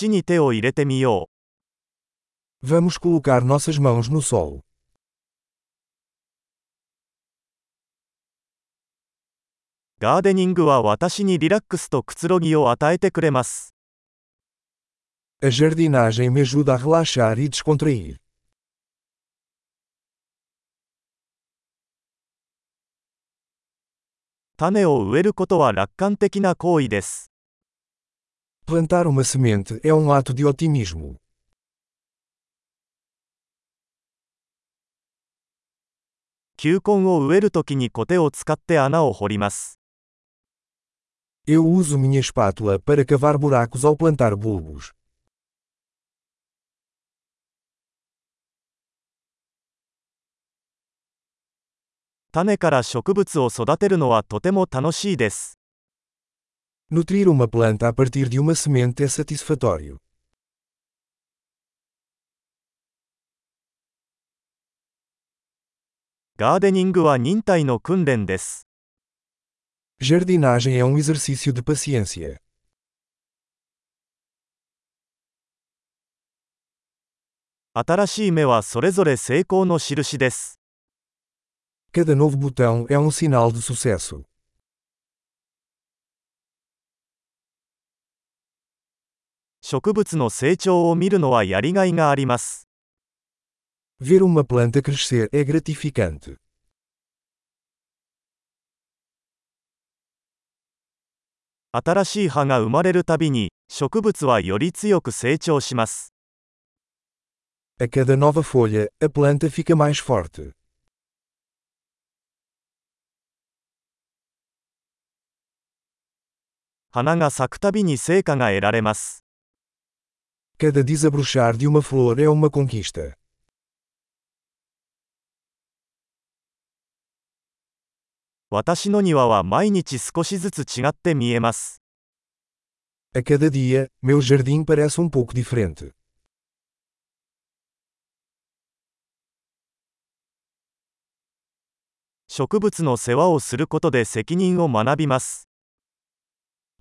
土に手を入れてみよう。Vamos colocar nossas mãos no solo. ガーデニングは私にリラックスとくつろぎを与えてくれます。A jardinagem me ajuda a relaxar e descontrair. 種を植えることは楽観的な行為です。Plantar uma semente é um ato de otimismo. 球根を植えるときにコテを使って穴を掘ります。 Eu uso minha espátula para cavar buracos ao plantar bulbos. 種から植物を育てるのはとても楽しいです。 Nutrir uma planta a partir de uma semente é satisfatório. ガーデニングは忍耐の訓練です。 Jardinagem é um exercício de paciência. 新しい芽はそれぞれ成功の印です。 Cada novo botão é um sinal de sucesso. 植物の成長を見るのはやりがいがあります。Ver uma planta crescer é gratificante. 新しい葉が生まれるたびに、植物はより強く成長します。A cada nova folha, a planta fica mais forte. 花が咲くたびに成果が得られます。Cada desabrochar de uma flor é uma conquista. 私の庭は毎日少しずつ違って見えます。 A cada dia, meu jardim parece um pouco diferente. 植物の世話をすることで責任を学びます。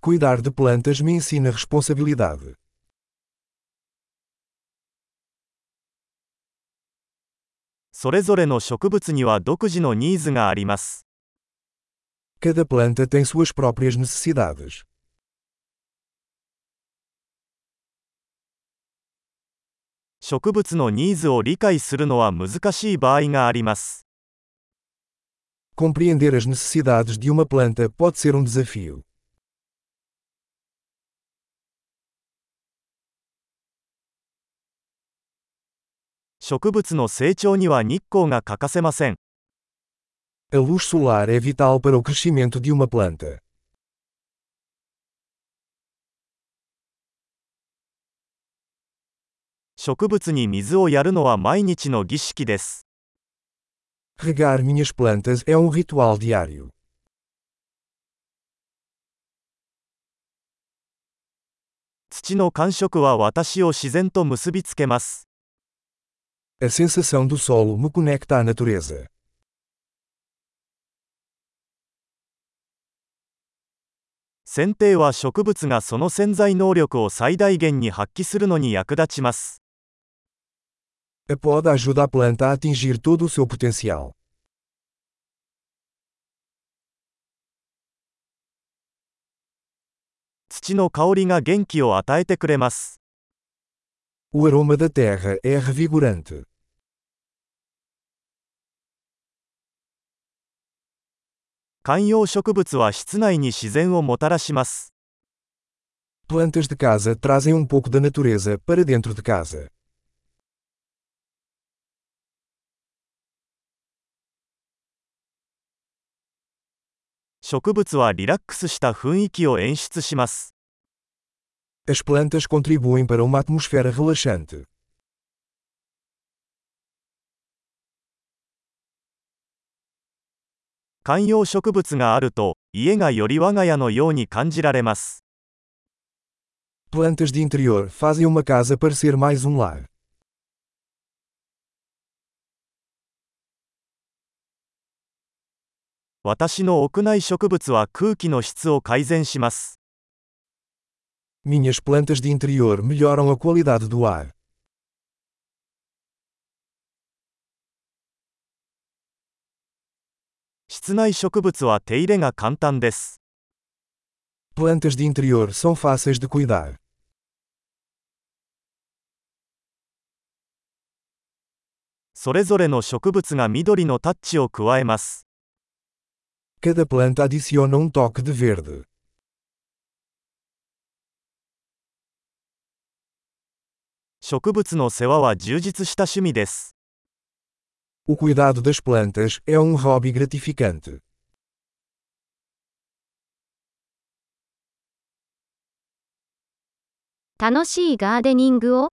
Cuidar de plantas me ensina responsabilidade. それぞれの植物には独自のニーズがあります。 Cada planta tem suas próprias necessidades. 植物のニーズを理解するのは難しい場合があります。 Compreender as necessidades de uma planta pode ser um desafio. 植物の成長には日光が欠かせません。A luz solar é vital para o crescimento de uma planta. 植物に水をやるのは毎日の儀式です。Regar minhas plantas é um ritual diário. 土の感触は私を自然と結びつけます。A sensação do solo me conecta à natureza. 剪定は植物がその潜在能力を最大限に発揮するのに役立ちます。A poda ajuda a planta a atingir todo o seu potencial. 土の香りが元気を与えてくれます。O aroma da terra é revigorante. 観葉植物は室内に自然をもたらします。 Plantas de casa trazem um pouco da natureza para dentro de casa. 植物はリラックスした雰囲気を演出します。 As plantas contribuem para uma atmosfera relaxante. 観葉植物があると、家がより我が家のように感じられます。 Plantas de interior fazem uma casa parecer mais um lar. 私の屋内植物は空気の質を改善します。 minhas plantas de interior melhoram a qualidade do ar. Plantas de interior são fáceis de cuidar. Cada planta adiciona um toque de verde. 植物の世話は充実した趣味です。O cuidado das plantas é um hobby gratificante. 楽しいガーデニングを